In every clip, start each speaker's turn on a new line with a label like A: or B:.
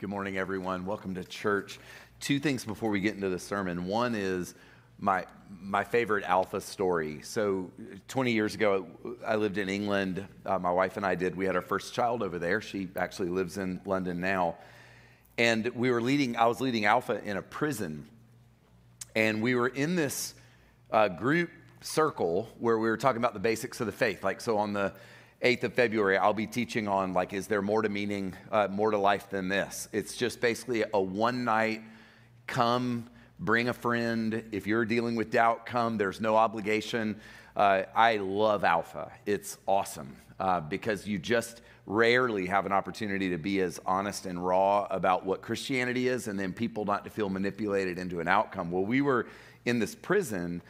A: Good morning, everyone. Welcome to church. Two things before we get into the sermon. One is my my favorite Alpha story. So, 20 years ago, I lived in England. Uh, my wife and I did. We had our first child over there. She actually lives in London now, and we were leading. I was leading Alpha in a prison, and we were in this uh, group circle where we were talking about the basics of the faith. Like, so on the 8th of February, I'll be teaching on like, is there more to meaning, uh, more to life than this? It's just basically a one night come, bring a friend. If you're dealing with doubt, come. There's no obligation. Uh, I love Alpha. It's awesome uh, because you just rarely have an opportunity to be as honest and raw about what Christianity is and then people not to feel manipulated into an outcome. Well, we were in this prison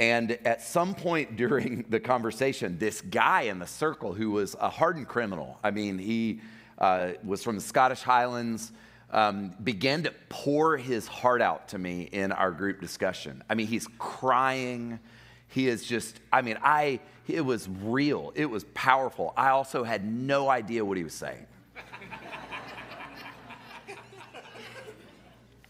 A: and at some point during the conversation, this guy in the circle who was a hardened criminal, I mean, he uh, was from the Scottish Highlands, um, began to pour his heart out to me in our group discussion. I mean, he's crying. He is just, I mean, I, it was real. It was powerful. I also had no idea what he was saying.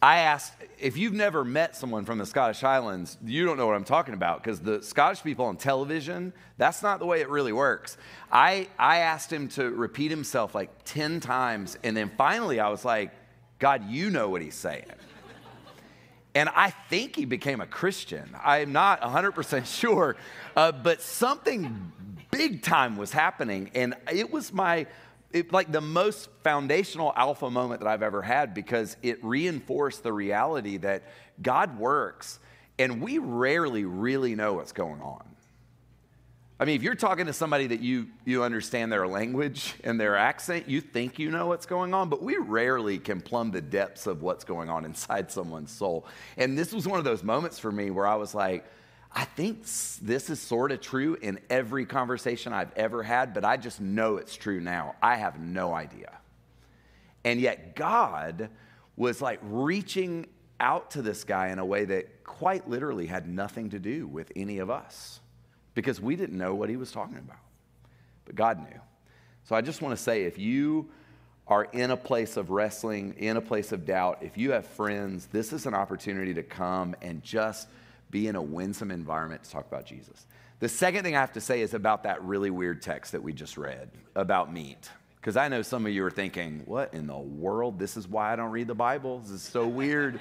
A: I asked, if you've never met someone from the Scottish Highlands, you don't know what I'm talking about because the Scottish people on television, that's not the way it really works. I, I asked him to repeat himself like 10 times, and then finally I was like, God, you know what he's saying. And I think he became a Christian. I'm not 100% sure, uh, but something big time was happening, and it was my it, like the most foundational alpha moment that I've ever had because it reinforced the reality that God works and we rarely really know what's going on. I mean, if you're talking to somebody that you, you understand their language and their accent, you think you know what's going on, but we rarely can plumb the depths of what's going on inside someone's soul. And this was one of those moments for me where I was like, I think this is sort of true in every conversation I've ever had, but I just know it's true now. I have no idea. And yet, God was like reaching out to this guy in a way that quite literally had nothing to do with any of us because we didn't know what he was talking about. But God knew. So I just want to say if you are in a place of wrestling, in a place of doubt, if you have friends, this is an opportunity to come and just be in a winsome environment to talk about Jesus. The second thing I have to say is about that really weird text that we just read about meat. Because I know some of you are thinking, what in the world? This is why I don't read the Bible. This is so weird.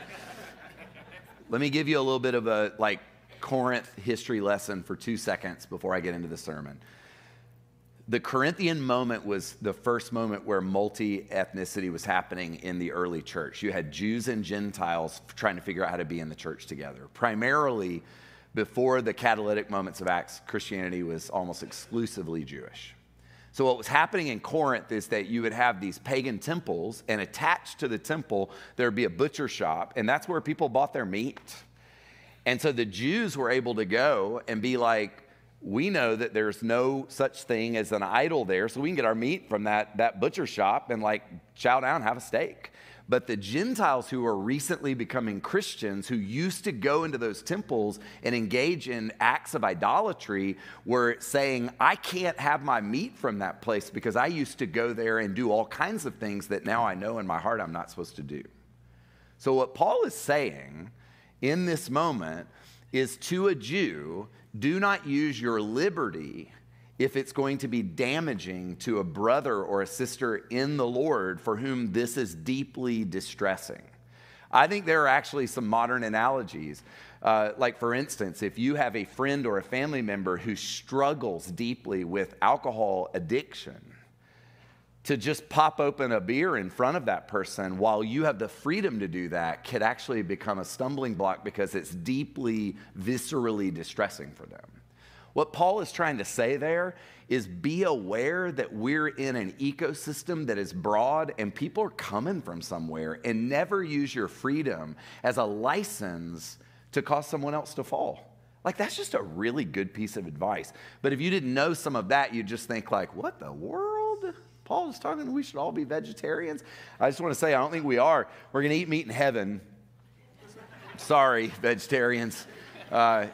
A: Let me give you a little bit of a like Corinth history lesson for two seconds before I get into the sermon the Corinthian moment was the first moment where multi ethnicity was happening in the early church. You had Jews and Gentiles trying to figure out how to be in the church together. Primarily, before the catalytic moments of Acts, Christianity was almost exclusively Jewish. So, what was happening in Corinth is that you would have these pagan temples, and attached to the temple, there would be a butcher shop, and that's where people bought their meat. And so the Jews were able to go and be like, we know that there's no such thing as an idol there, so we can get our meat from that, that butcher shop and like chow down, have a steak. But the Gentiles who are recently becoming Christians, who used to go into those temples and engage in acts of idolatry, were saying, I can't have my meat from that place because I used to go there and do all kinds of things that now I know in my heart I'm not supposed to do. So, what Paul is saying in this moment is to a Jew do not use your liberty if it's going to be damaging to a brother or a sister in the Lord for whom this is deeply distressing. I think there are actually some modern analogies. Uh, like, for instance, if you have a friend or a family member who struggles deeply with alcohol addiction, to just pop open a beer in front of that person while you have the freedom to do that could actually become a stumbling block because it's deeply, viscerally distressing for them. What Paul is trying to say there is be aware that we're in an ecosystem that is broad and people are coming from somewhere, and never use your freedom as a license to cause someone else to fall. Like, that's just a really good piece of advice. But if you didn't know some of that, you'd just think, like, what the world? Paul is talking, we should all be vegetarians. I just want to say, I don't think we are. We're going to eat meat in heaven. Sorry, vegetarians. Uh,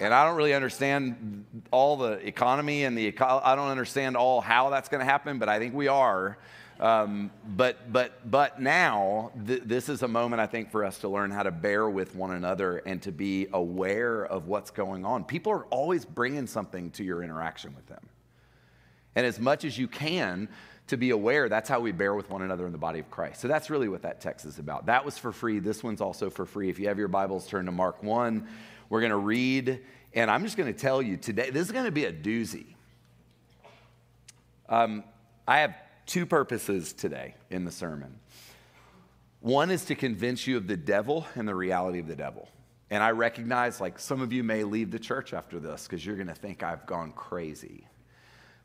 A: And I don't really understand all the economy and the, eco- I don't understand all how that's going to happen, but I think we are. Um, but, but, but now, th- this is a moment, I think, for us to learn how to bear with one another and to be aware of what's going on. People are always bringing something to your interaction with them. And as much as you can, to be aware, that's how we bear with one another in the body of Christ. So that's really what that text is about. That was for free. This one's also for free. If you have your Bibles, turn to Mark 1. We're going to read, and I'm just going to tell you today, this is going to be a doozy. Um, I have two purposes today in the sermon. One is to convince you of the devil and the reality of the devil. And I recognize, like, some of you may leave the church after this because you're going to think I've gone crazy.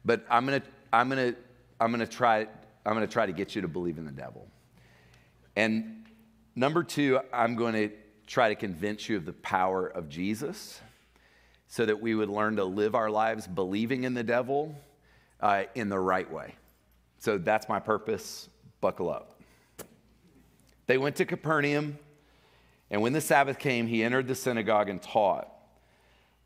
A: But I'm going to, I'm going to, I'm going to try, I'm going to try to get you to believe in the devil. And number two, I'm going to try to convince you of the power of Jesus so that we would learn to live our lives believing in the devil uh, in the right way. So that's my purpose. Buckle up. They went to Capernaum, and when the Sabbath came, he entered the synagogue and taught.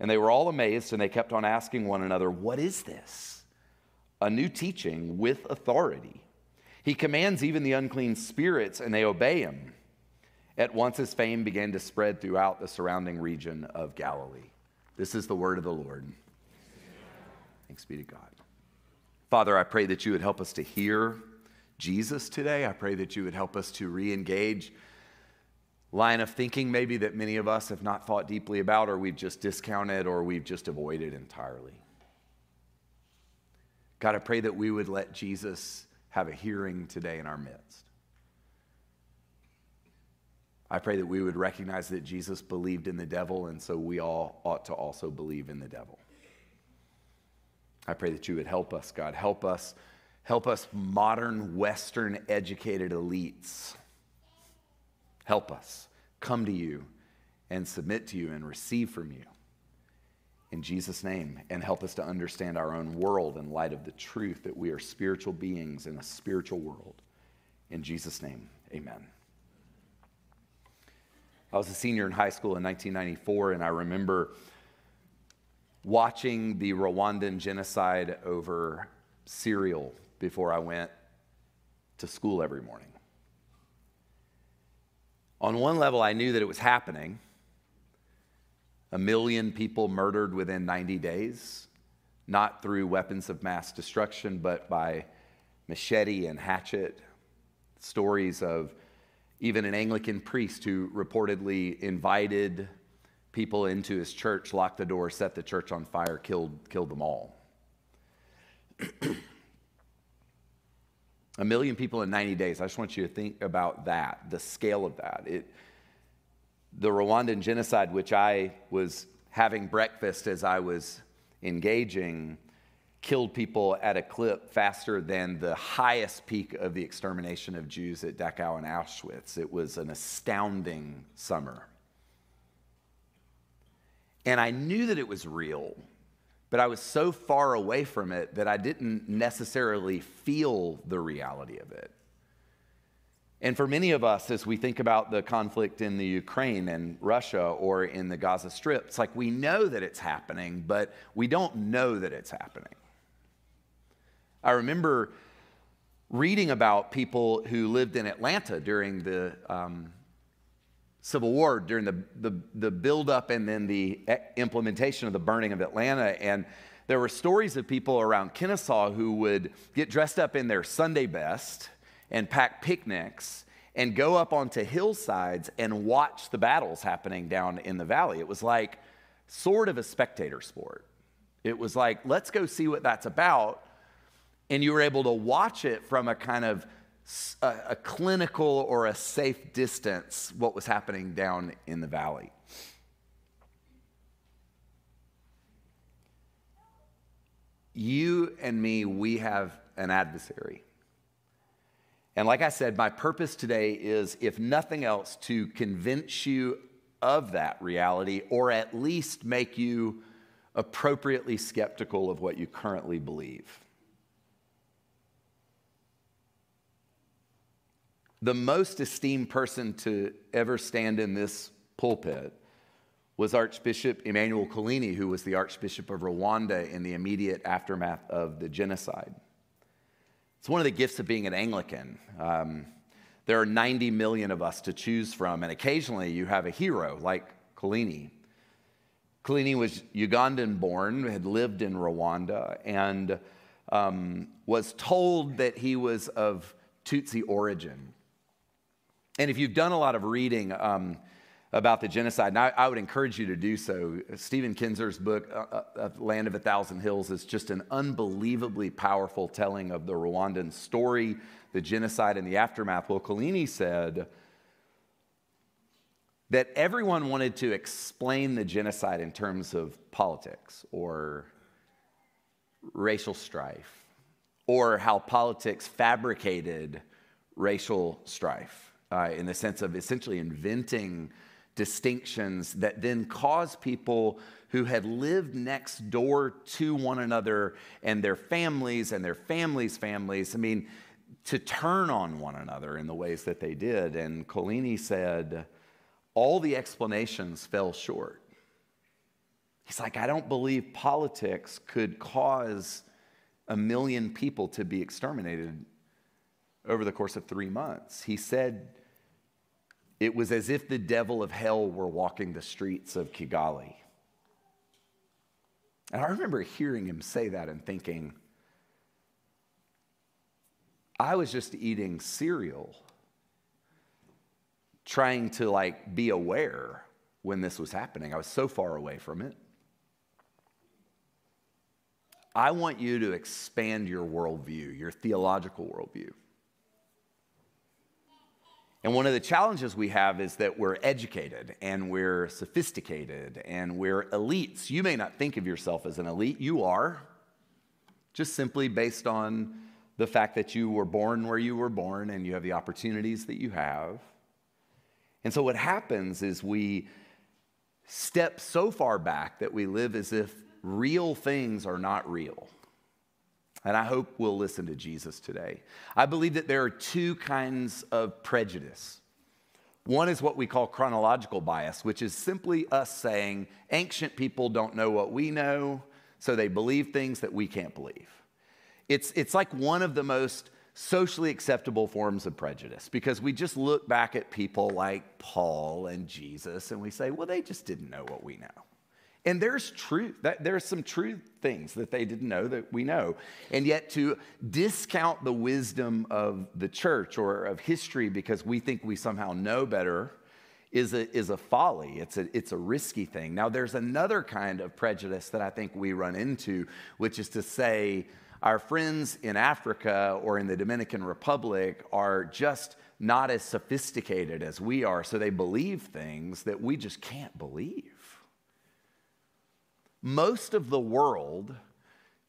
A: And they were all amazed, and they kept on asking one another, What is this? A new teaching with authority. He commands even the unclean spirits, and they obey him. At once his fame began to spread throughout the surrounding region of Galilee. This is the word of the Lord. Thanks be to God. Father, I pray that you would help us to hear Jesus today. I pray that you would help us to re engage line of thinking maybe that many of us have not thought deeply about or we've just discounted or we've just avoided entirely. God, I pray that we would let Jesus have a hearing today in our midst. I pray that we would recognize that Jesus believed in the devil, and so we all ought to also believe in the devil. I pray that you would help us, God. Help us, help us, modern, Western educated elites. Help us come to you and submit to you and receive from you. In Jesus' name, and help us to understand our own world in light of the truth that we are spiritual beings in a spiritual world. In Jesus' name, amen. I was a senior in high school in 1994, and I remember watching the Rwandan genocide over cereal before I went to school every morning. On one level, I knew that it was happening. A million people murdered within 90 days, not through weapons of mass destruction, but by machete and hatchet. Stories of even an Anglican priest who reportedly invited people into his church, locked the door, set the church on fire, killed, killed them all. A million people in 90 days. I just want you to think about that, the scale of that. It, the Rwandan genocide, which I was having breakfast as I was engaging, killed people at a clip faster than the highest peak of the extermination of Jews at Dachau and Auschwitz. It was an astounding summer. And I knew that it was real, but I was so far away from it that I didn't necessarily feel the reality of it. And for many of us, as we think about the conflict in the Ukraine and Russia or in the Gaza Strip, it's like we know that it's happening, but we don't know that it's happening. I remember reading about people who lived in Atlanta during the um, Civil War during the, the, the buildup and then the implementation of the burning of Atlanta. And there were stories of people around Kennesaw who would get dressed up in their Sunday best and pack picnics and go up onto hillsides and watch the battles happening down in the valley. It was like sort of a spectator sport. It was like, let's go see what that's about. And you were able to watch it from a kind of a, a clinical or a safe distance what was happening down in the valley. you and me, we have an adversary. And like I said, my purpose today is, if nothing else, to convince you of that reality or at least make you appropriately skeptical of what you currently believe. The most esteemed person to ever stand in this pulpit was Archbishop Emmanuel Kolini, who was the Archbishop of Rwanda in the immediate aftermath of the genocide. It's one of the gifts of being an Anglican. Um, there are 90 million of us to choose from, and occasionally you have a hero like Kolini. Kolini was Ugandan born, had lived in Rwanda, and um, was told that he was of Tutsi origin. And if you've done a lot of reading um, about the genocide, and I, I, would encourage you to do so, Stephen Kinzer's book, uh, uh, Land of a Thousand Hills, is just an unbelievably powerful telling of the Rwandan story, the genocide, and the aftermath. Well, Kolini said, that everyone wanted to explain the genocide in terms of politics or racial strife or how politics fabricated racial strife uh, in the sense of essentially inventing distinctions that then caused people who had lived next door to one another and their families and their families' families, I mean, to turn on one another in the ways that they did. And Kolini said, all the explanations fell short. He's like, I don't believe politics could cause a million people to be exterminated over the course of three months. He said it was as if the devil of hell were walking the streets of Kigali. And I remember hearing him say that and thinking, I was just eating cereal trying to like be aware when this was happening. I was so far away from it. I want you to expand your worldview, your theological worldview. And one of the challenges we have is that we're educated and we're sophisticated and we're elites. You may not think of yourself as an elite, you are, just simply based on the fact that you were born where you were born and you have the opportunities that you have. And so what happens is we step so far back that we live as if real things are not real. And I hope we'll listen to Jesus today. I believe that there are two kinds of prejudice. One is what we call chronological bias, which is simply us saying ancient people don't know what we know, so they believe things that we can't believe. It's, it's like one of the most socially acceptable forms of prejudice because we just look back at people like Paul and Jesus and we say, well, they just didn't know what we know. And there's truth, there's some true things that they didn't know that we know. And yet to discount the wisdom of the church or of history because we think we somehow know better is a, is a folly. It's a, it's a risky thing. Now, there's another kind of prejudice that I think we run into, which is to say, our friends in Africa or in the Dominican Republic are just not as sophisticated as we are, so they believe things that we just can't believe. Most of the world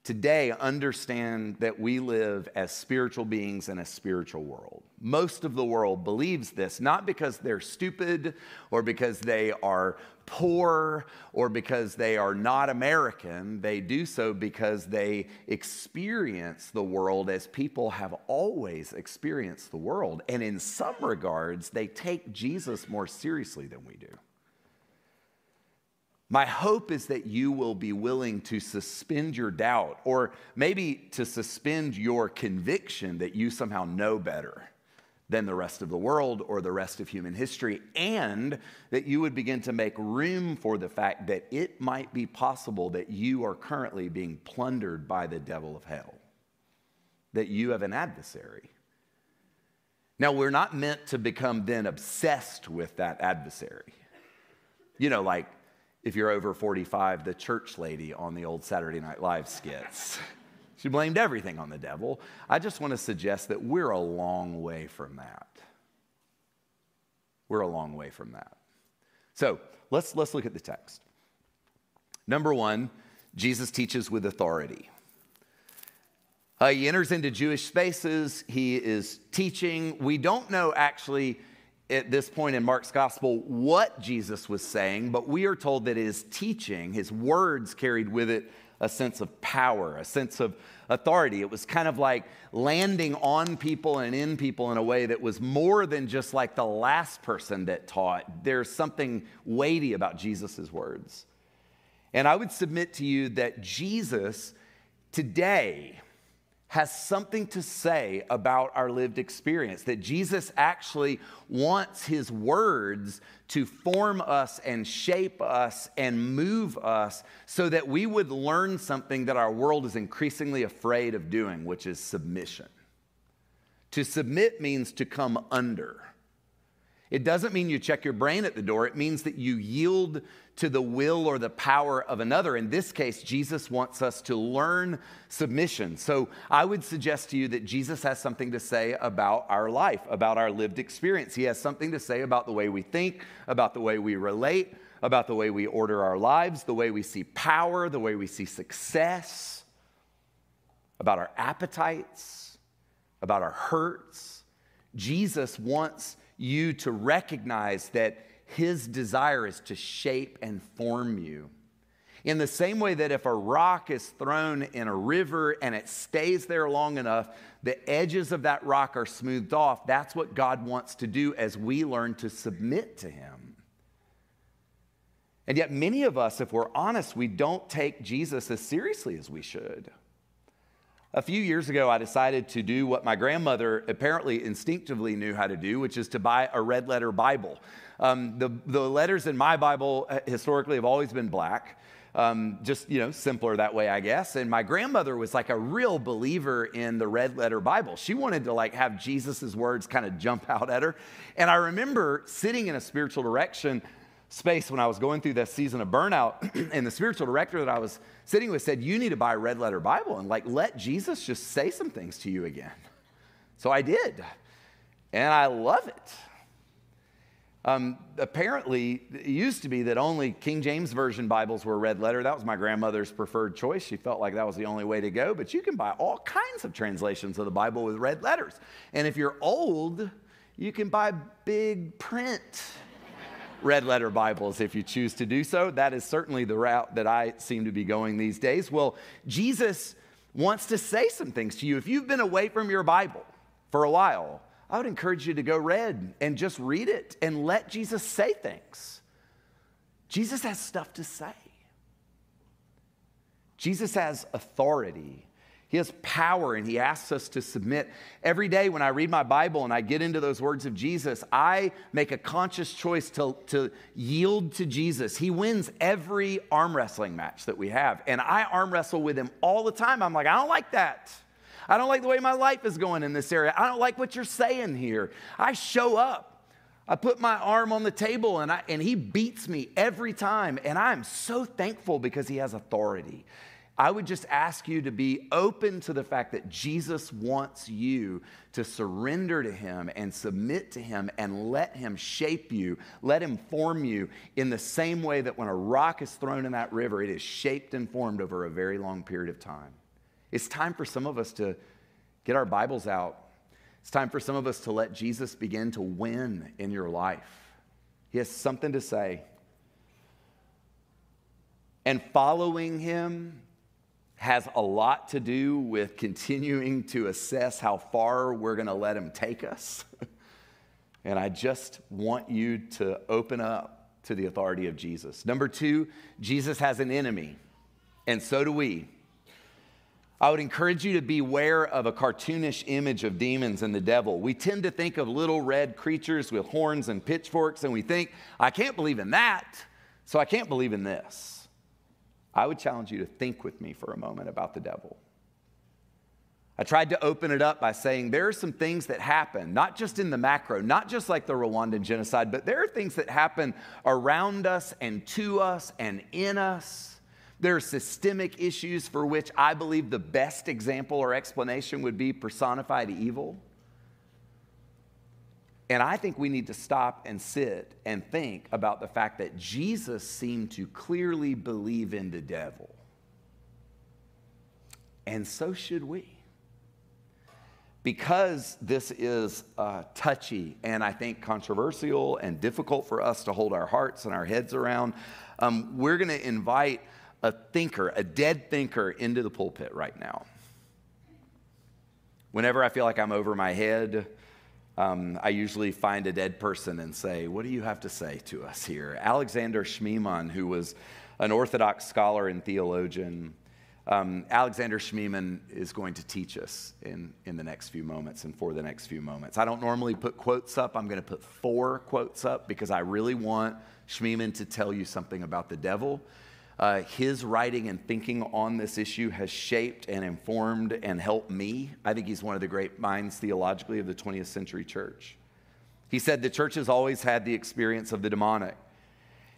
A: today understand that we live as spiritual beings in a spiritual world. Most of the world believes this, not because they're stupid or because they are poor or because they are not American. They do so because they experience the world as people have always experienced the world. And in some regards, they take Jesus more seriously than we do. My hope is that you will be willing to suspend your doubt or maybe to suspend your conviction that you somehow know better than the rest of the world or the rest of human history, and that you would begin to make room for the fact that it might be possible that you are currently being plundered by the devil of hell, that you have an adversary. Now, we're not meant to become then obsessed with that adversary. You know, like if you're over 45, the church lady on the old Saturday Night Live skits. she blamed everything on the devil. I just want to suggest that we're a long way from that. We're a long way from that. So let's, let's look at the text. Number one, Jesus teaches with authority. Uh, he enters into Jewish spaces. He is teaching. We don't know actually at this point in Mark's gospel what Jesus was saying, but we are told that his teaching, his words carried with it a sense of power, a sense of authority. It was kind of like landing on people and in people in a way that was more than just like the last person that taught. There's something weighty about Jesus' words. And I would submit to you that Jesus today, has something to say about our lived experience. That Jesus actually wants his words to form us and shape us and move us so that we would learn something that our world is increasingly afraid of doing, which is submission. To submit means to come under. It doesn't mean you check your brain at the door, it means that you yield to the will or the power of another. In this case, Jesus wants us to learn submission. So I would suggest to you that Jesus has something to say about our life, about our lived experience. He has something to say about the way we think, about the way we relate, about the way we order our lives, the way we see power, the way we see success, about our appetites, about our hurts. Jesus wants you to recognize that his desire is to shape and form you. In the same way that if a rock is thrown in a river and it stays there long enough, the edges of that rock are smoothed off. That's what God wants to do as we learn to submit to Him. And yet, many of us, if we're honest, we don't take Jesus as seriously as we should. A few years ago, I decided to do what my grandmother apparently instinctively knew how to do, which is to buy a red letter Bible. Um, the, the letters in my Bible uh, historically have always been black. Um, just you know simpler that way i guess and my grandmother was like a real believer in the red letter bible she wanted to like have jesus's words kind of jump out at her and i remember sitting in a spiritual direction space when i was going through that season of burnout and the spiritual director that i was sitting with said you need to buy a red letter bible and like let jesus just say some things to you again so i did and i love it um, apparently, it used to be that only King James Version Bibles were red letter. That was my grandmother's preferred choice. She felt like that was the only way to go. But you can buy all kinds of translations of the Bible with red letters. And if you're old, you can buy big print red letter Bibles if you choose to do so. That is certainly the route that I seem to be going these days. Well, Jesus wants to say some things to you. If you've been away from your Bible for a while, I would encourage you to go read and just read it and let Jesus say things. Jesus has stuff to say. Jesus has authority. He has power and he asks us to submit. Every day when I read my Bible and I get into those words of Jesus, I make a conscious choice to, to yield to Jesus. He wins every arm wrestling match that we have. And I arm wrestle with him all the time. I'm like, I don't like that. I don't like the way my life is going in this area. I don't like what you're saying here. I show up. I put my arm on the table and, I, and he beats me every time. And I'm so thankful because he has authority. I would just ask you to be open to the fact that Jesus wants you to surrender to him and submit to him and let him shape you, let him form you in the same way that when a rock is thrown in that river, it is shaped and formed over a very long period of time. It's time for some of us to get our Bibles out. It's time for some of us to let Jesus begin to win in your life. He has something to say. And following him has a lot to do with continuing to assess how far we're going to let him take us. and I just want you to open up to the authority of Jesus. Number two, Jesus has an enemy, and so do we. I would encourage you to beware of a cartoonish image of demons and the devil. We tend to think of little red creatures with horns and pitchforks, and we think, I can't believe in that, so I can't believe in this. I would challenge you to think with me for a moment about the devil. I tried to open it up by saying there are some things that happen, not just in the macro, not just like the Rwandan genocide, but there are things that happen around us and to us and in us there are systemic issues for which I believe the best example or explanation would be personified evil. And I think we need to stop and sit and think about the fact that Jesus seemed to clearly believe in the devil. And so should we. because this is uh, touchy and I think controversial and difficult for us to hold our hearts and our heads around, um, we're going to invite a thinker, a dead thinker, into the pulpit right now. Whenever I feel like I'm over my head, um, I usually find a dead person and say, What do you have to say to us here? Alexander Schmemann, who was an Orthodox scholar and theologian, um, Alexander Schmemann is going to teach us in, in the next few moments and for the next few moments. I don't normally put quotes up. I'm going to put four quotes up because I really want Schmemann to tell you something about the devil uh, his writing and thinking on this issue has shaped and informed and helped me. I think he's one of the great minds theologically of the 20th century church. He said the church has always had the experience of the demonic,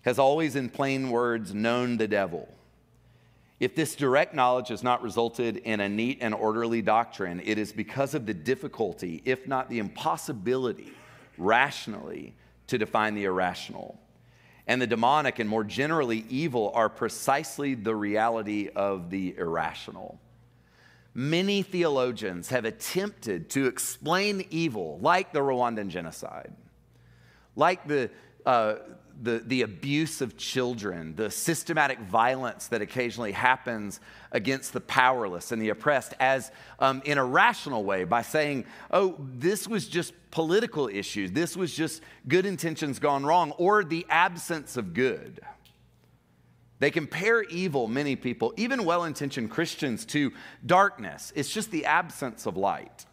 A: has always, in plain words, known the devil. If this direct knowledge has not resulted in a neat and orderly doctrine, it is because of the difficulty, if not the impossibility, rationally to define the irrational and the demonic and more generally evil are precisely the reality of the irrational. Many theologians have attempted to explain evil, like the Rwandan genocide, like the, uh, the, the abuse of children, the systematic violence that occasionally happens against the powerless and the oppressed, as um, in a rational way by saying, oh, this was just political issues, this was just good intentions gone wrong, or the absence of good. They compare evil, many people, even well intentioned Christians, to darkness. It's just the absence of light.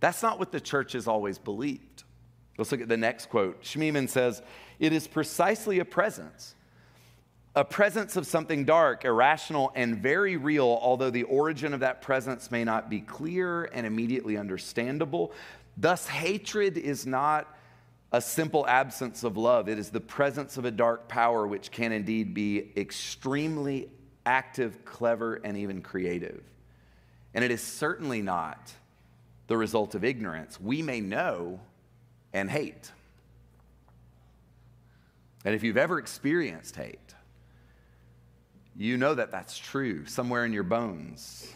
A: That's not what the church has always believed. Let's look at the next quote. Schmemann says, It is precisely a presence, a presence of something dark, irrational, and very real, although the origin of that presence may not be clear and immediately understandable. Thus, hatred is not a simple absence of love, it is the presence of a dark power which can indeed be extremely active, clever, and even creative. And it is certainly not the result of ignorance. We may know and hate. And if you've ever experienced hate, you know that that's true somewhere in your bones.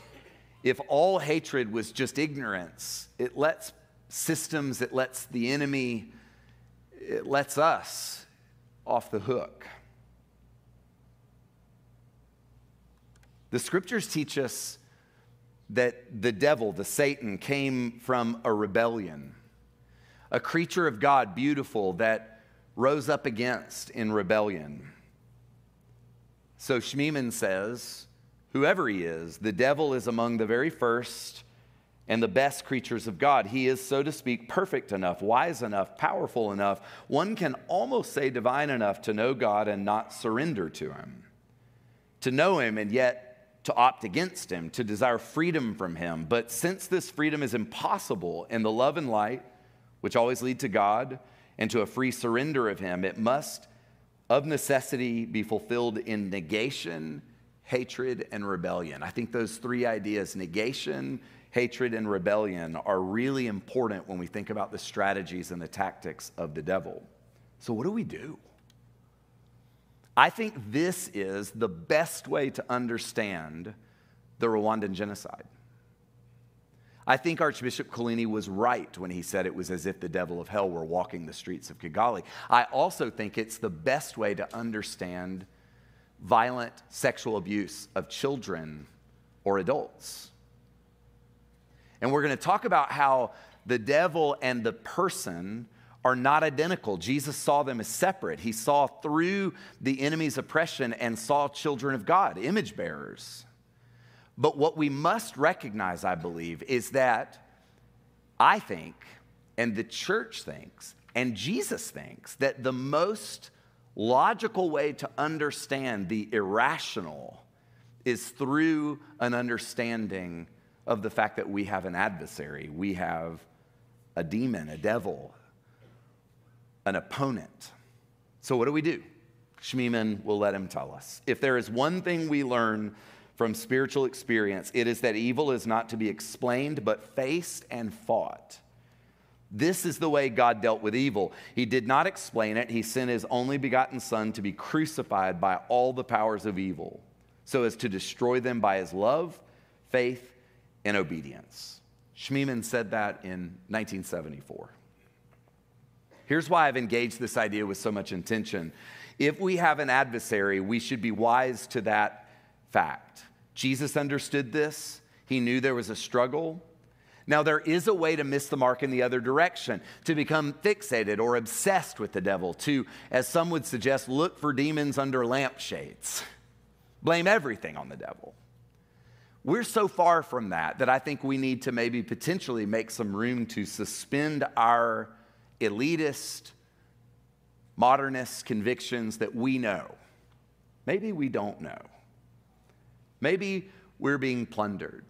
A: If all hatred was just ignorance, it lets systems, it lets the enemy, it lets us off the hook. The scriptures teach us that the devil, the Satan, came from a rebellion a creature of God, beautiful, that rose up against in rebellion. So Schmemann says, whoever he is, the devil is among the very first and the best creatures of God. He is, so to speak, perfect enough, wise enough, powerful enough. One can almost say divine enough to know God and not surrender to him, to know him and yet to opt against him, to desire freedom from him. But since this freedom is impossible in the love and light which always lead to God and to a free surrender of Him, it must of necessity be fulfilled in negation, hatred, and rebellion. I think those three ideas negation, hatred, and rebellion are really important when we think about the strategies and the tactics of the devil. So, what do we do? I think this is the best way to understand the Rwandan genocide. I think Archbishop Kolini was right when he said it was as if the devil of hell were walking the streets of Kigali. I also think it's the best way to understand violent sexual abuse of children or adults. And we're going to talk about how the devil and the person are not identical. Jesus saw them as separate. He saw through the enemy's oppression and saw children of God, image bearers. But what we must recognize, I believe, is that I think, and the church thinks, and Jesus thinks, that the most logical way to understand the irrational is through an understanding of the fact that we have an adversary, we have a demon, a devil, an opponent. So, what do we do? Schmemann will let him tell us. If there is one thing we learn from spiritual experience. It is that evil is not to be explained, but faced and fought. This is the way God dealt with evil. He did not explain it. He sent his only begotten Son to be crucified by all the powers of evil, so as to destroy them by his love, faith, and obedience. Schmemann said that in 1974. Here's why I've engaged this idea with so much intention. If we have an adversary, we should be wise to that fact. Jesus understood this, he knew there was a struggle. Now, there is a way to miss the mark in the other direction, to become fixated or obsessed with the devil, to, as some would suggest, look for demons under lampshades, blame everything on the devil. We're so far from that that I think we need to maybe potentially make some room to suspend our elitist, modernist convictions that we know. Maybe we don't know. Maybe we're being plundered.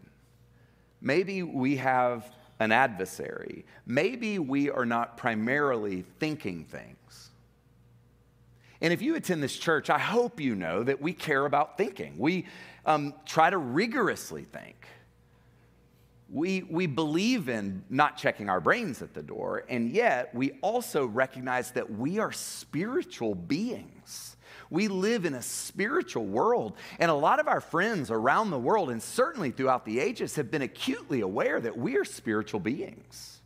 A: Maybe we have an adversary. Maybe we are not primarily thinking things. And if you attend this church, I hope you know that we care about thinking. We um, try to rigorously think. We, we believe in not checking our brains at the door, and yet we also recognize that we are spiritual beings. We live in a spiritual world, and a lot of our friends around the world, and certainly throughout the ages, have been acutely aware that we are spiritual beings.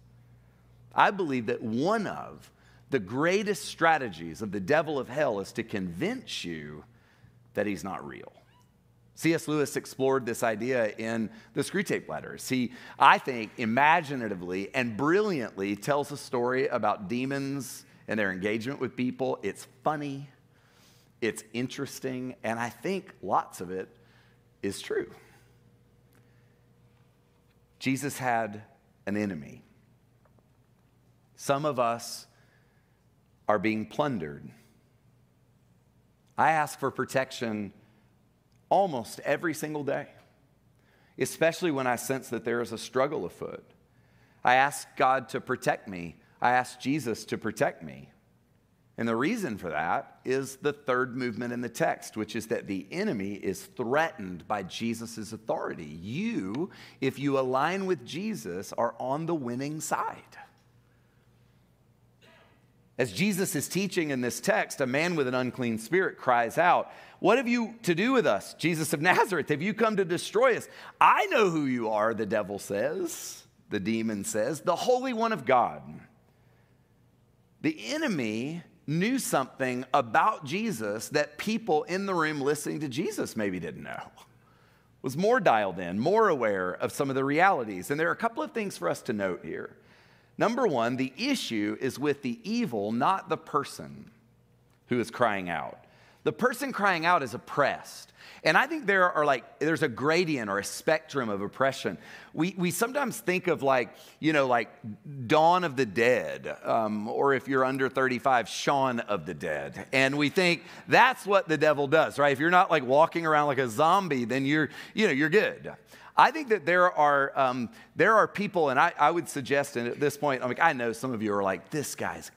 A: I believe that one of the greatest strategies of the devil of hell is to convince you that he's not real. C.S. Lewis explored this idea in the Screwtape Letters. He, I think, imaginatively and brilliantly tells a story about demons and their engagement with people. It's funny, it's interesting, and I think lots of it is true. Jesus had an enemy. Some of us are being plundered. I ask for protection almost every single day, especially when I sense that there is a struggle afoot. I ask God to protect me. I ask Jesus to protect me. And the reason for that is the third movement in the text, which is that the enemy is threatened by Jesus' authority. You, if you align with Jesus, are on the winning side. As Jesus is teaching in this text, a man with an unclean spirit cries out, What have you to do with us, Jesus of Nazareth? Have you come to destroy us? I know who you are, the devil says, the demon says, the Holy One of God. The enemy knew something about Jesus that people in the room listening to Jesus maybe didn't know. Was more dialed in, more aware of some of the realities. And there are a couple of things for us to note here. Number one, the issue is with the evil, not the person who is crying out. The person crying out is oppressed. And I think there are like, there's a gradient or a spectrum of oppression. We, we sometimes think of like, you know, like Dawn of the Dead, um, or if you're under 35, Shaun of the Dead. And we think that's what the devil does, right? If you're not like walking around like a zombie, then you're, you know, you're good. I think that there are, um, there are people, and I, I would suggest and at this point, I'm like, I know some of you are like, this guy's,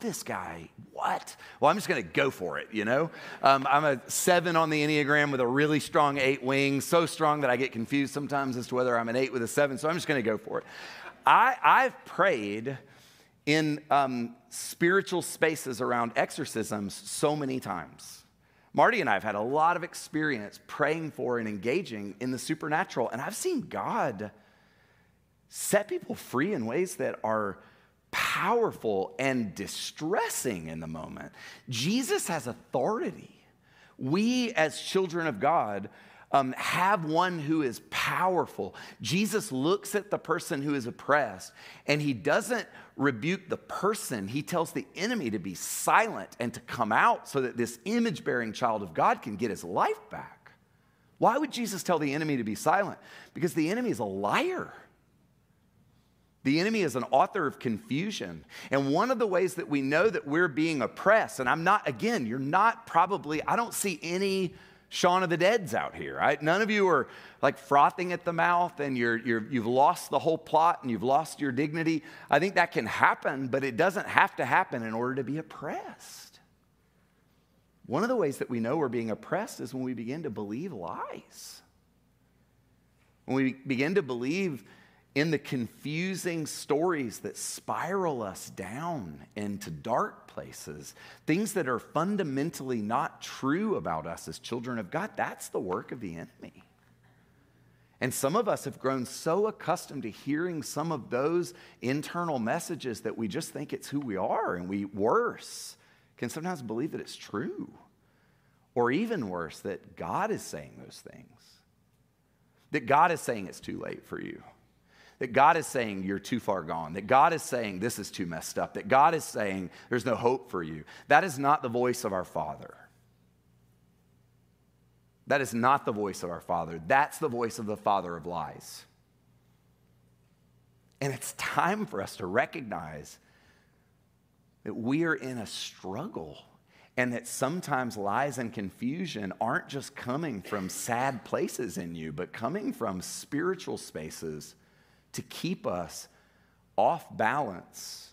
A: this guy, what? Well, I'm just to go for it, you know? Um, I'm a seven on the Enneagram with a really strong eight wing, so strong that I get confused sometimes as to whether I'm an eight with a seven, so I'm just to go for it. I, I've prayed in um, spiritual spaces around exorcisms so many times. Marty and I have had a lot of experience praying for and engaging in the supernatural, and I've seen God set people free in ways that are powerful and distressing in the moment. Jesus has authority. We, as children of God, um, have one who is powerful. Jesus looks at the person who is oppressed and he doesn't rebuke the person. He tells the enemy to be silent and to come out so that this image bearing child of God can get his life back. Why would Jesus tell the enemy to be silent? Because the enemy is a liar. The enemy is an author of confusion. And one of the ways that we know that we're being oppressed, and I'm not, again, you're not probably, I don't see any Shaun of the Dead's out here. Right? None of you are like frothing at the mouth and you're, you're, you've lost the whole plot and you've lost your dignity. I think that can happen, but it doesn't have to happen in order to be oppressed. One of the ways that we know we're being oppressed is when we begin to believe lies. When we begin to believe in the confusing stories that spiral us down into dark places, things that are fundamentally not true about us as children of God, that's the work of the enemy. And some of us have grown so accustomed to hearing some of those internal messages that we just think it's who we are, and we, worse, can sometimes believe that it's true. Or even worse, that God is saying those things. That God is saying it's too late for you. That God is saying you're too far gone. That God is saying this is too messed up. That God is saying there's no hope for you. That is not the voice of our Father. That is not the voice of our Father. That's the voice of the Father of lies. And it's time for us to recognize that we are in a struggle and that sometimes lies and confusion aren't just coming from sad places in you, but coming from spiritual spaces to keep us off balance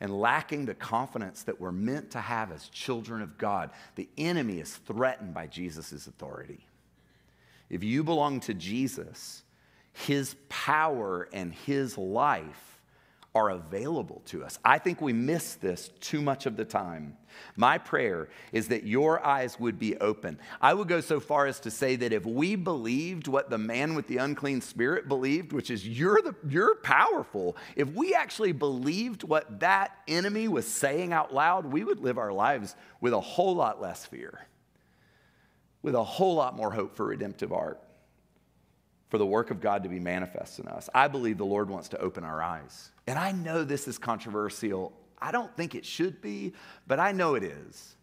A: and lacking the confidence that we're meant to have as children of God. The enemy is threatened by Jesus' authority. If you belong to Jesus, his power and his life are available to us. I think we miss this too much of the time. My prayer is that your eyes would be open. I would go so far as to say that if we believed what the man with the unclean spirit believed, which is you're the you're powerful, if we actually believed what that enemy was saying out loud, we would live our lives with a whole lot less fear. With a whole lot more hope for redemptive art for the work of God to be manifest in us. I believe the Lord wants to open our eyes. And I know this is controversial. I don't think it should be, but I know it is.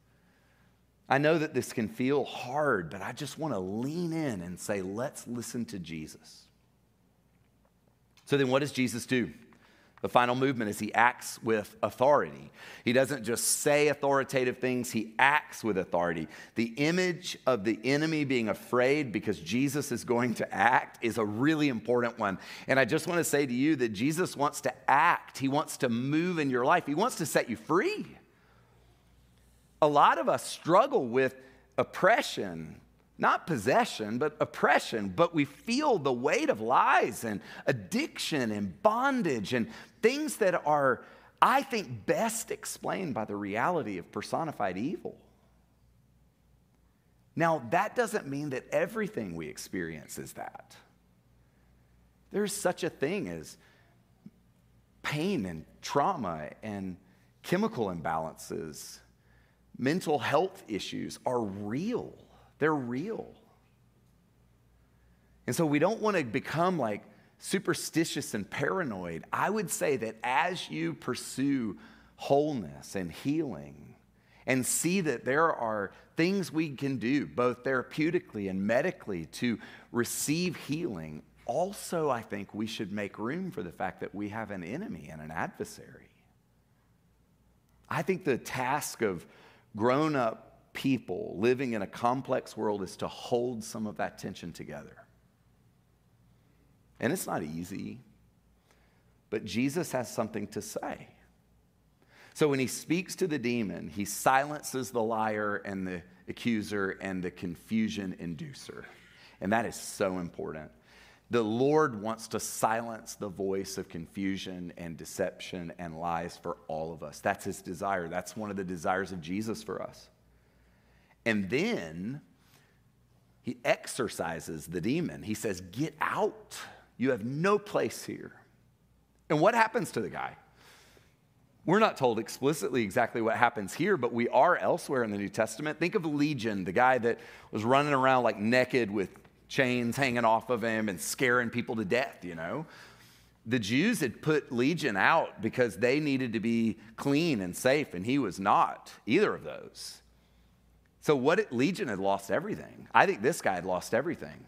A: I know that this can feel hard, but I just want to lean in and say, let's listen to Jesus. So then, what does Jesus do? The final movement is he acts with authority. He doesn't just say authoritative things, he acts with authority. The image of the enemy being afraid because Jesus is going to act is a really important one. And I just want to say to you that Jesus wants to act, he wants to move in your life, he wants to set you free. A lot of us struggle with oppression not possession, but oppression. But we feel the weight of lies and addiction and bondage and things that are, I think, best explained by the reality of personified evil. Now, that doesn't mean that everything we experience is that. There's such a thing as pain and trauma and chemical imbalances, mental health issues are real. They're real. And so we don't want to become like superstitious and paranoid. I would say that as you pursue wholeness and healing and see that there are things we can do, both therapeutically and medically, to receive healing, also, I think we should make room for the fact that we have an enemy and an adversary. I think the task of grown up people living in a complex world is to hold some of that tension together. And it's not easy, but Jesus has something to say. So when he speaks to the demon, he silences the liar and the accuser and the confusion inducer. And that is so important. The Lord wants to silence the voice of confusion and deception and lies for all of us. That's his desire. That's one of the desires of Jesus for us. And then he exorcises the demon. He says, Get out. You have no place here. And what happens to the guy? We're not told explicitly exactly what happens here, but we are elsewhere in the New Testament. Think of Legion, the guy that was running around like naked with chains hanging off of him and scaring people to death, you know. The Jews had put Legion out because they needed to be clean and safe, and he was not either of those. So, what Legion had lost everything. I think this guy had lost everything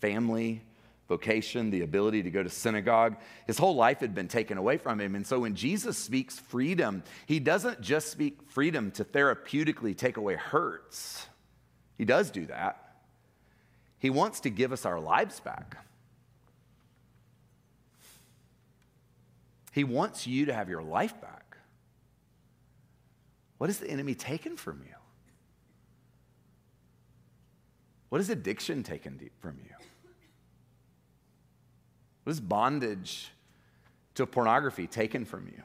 A: family, vocation, the ability to go to synagogue. His whole life had been taken away from him. And so, when Jesus speaks freedom, he doesn't just speak freedom to therapeutically take away hurts, he does do that. He wants to give us our lives back. He wants you to have your life back. What has the enemy taken from you? What is addiction taken from you? What is bondage to pornography taken from you?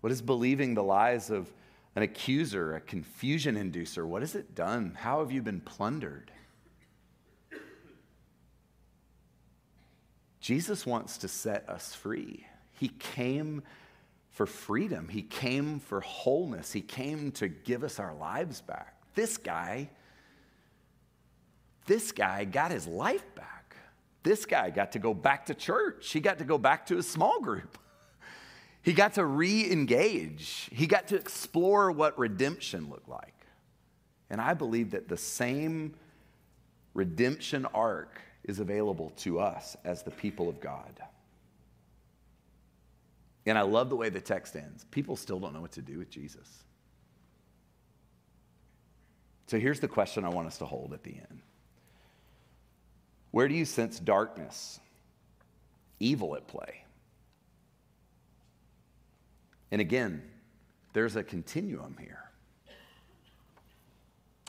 A: What is believing the lies of an accuser, a confusion inducer? What has it done? How have you been plundered? Jesus wants to set us free. He came for freedom, He came for wholeness, He came to give us our lives back. This guy this guy got his life back. This guy got to go back to church. He got to go back to his small group. He got to re engage. He got to explore what redemption looked like. And I believe that the same redemption arc is available to us as the people of God. And I love the way the text ends. People still don't know what to do with Jesus. So here's the question I want us to hold at the end Where do you sense darkness, evil at play? And again, there's a continuum here.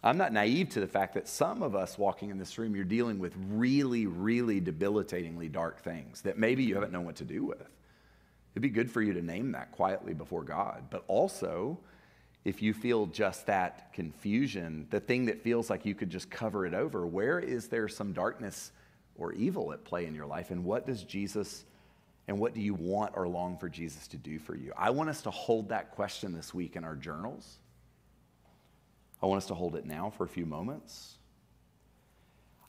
A: I'm not naive to the fact that some of us walking in this room, you're dealing with really, really debilitatingly dark things that maybe you haven't known what to do with. It'd be good for you to name that quietly before God. But also, if you feel just that confusion, the thing that feels like you could just cover it over, where is there some darkness or evil at play in your life? And what does Jesus and what do you want or long for Jesus to do for you? I want us to hold that question this week in our journals. I want us to hold it now for a few moments.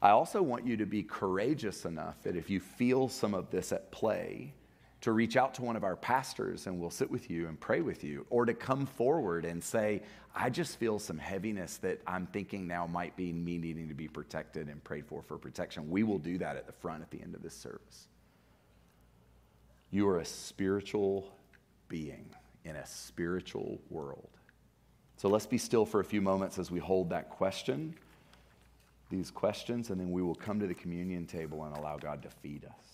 A: I also want you to be courageous enough that if you feel some of this at play, to reach out to one of our pastors and we'll sit with you and pray with you, or to come forward and say, I just feel some heaviness that I'm thinking now might be me needing to be protected and prayed for for protection. We will do that at the front at the end of this service. You are a spiritual being in a spiritual world. So let's be still for a few moments as we hold that question, these questions, and then we will come to the communion table and allow God to feed us.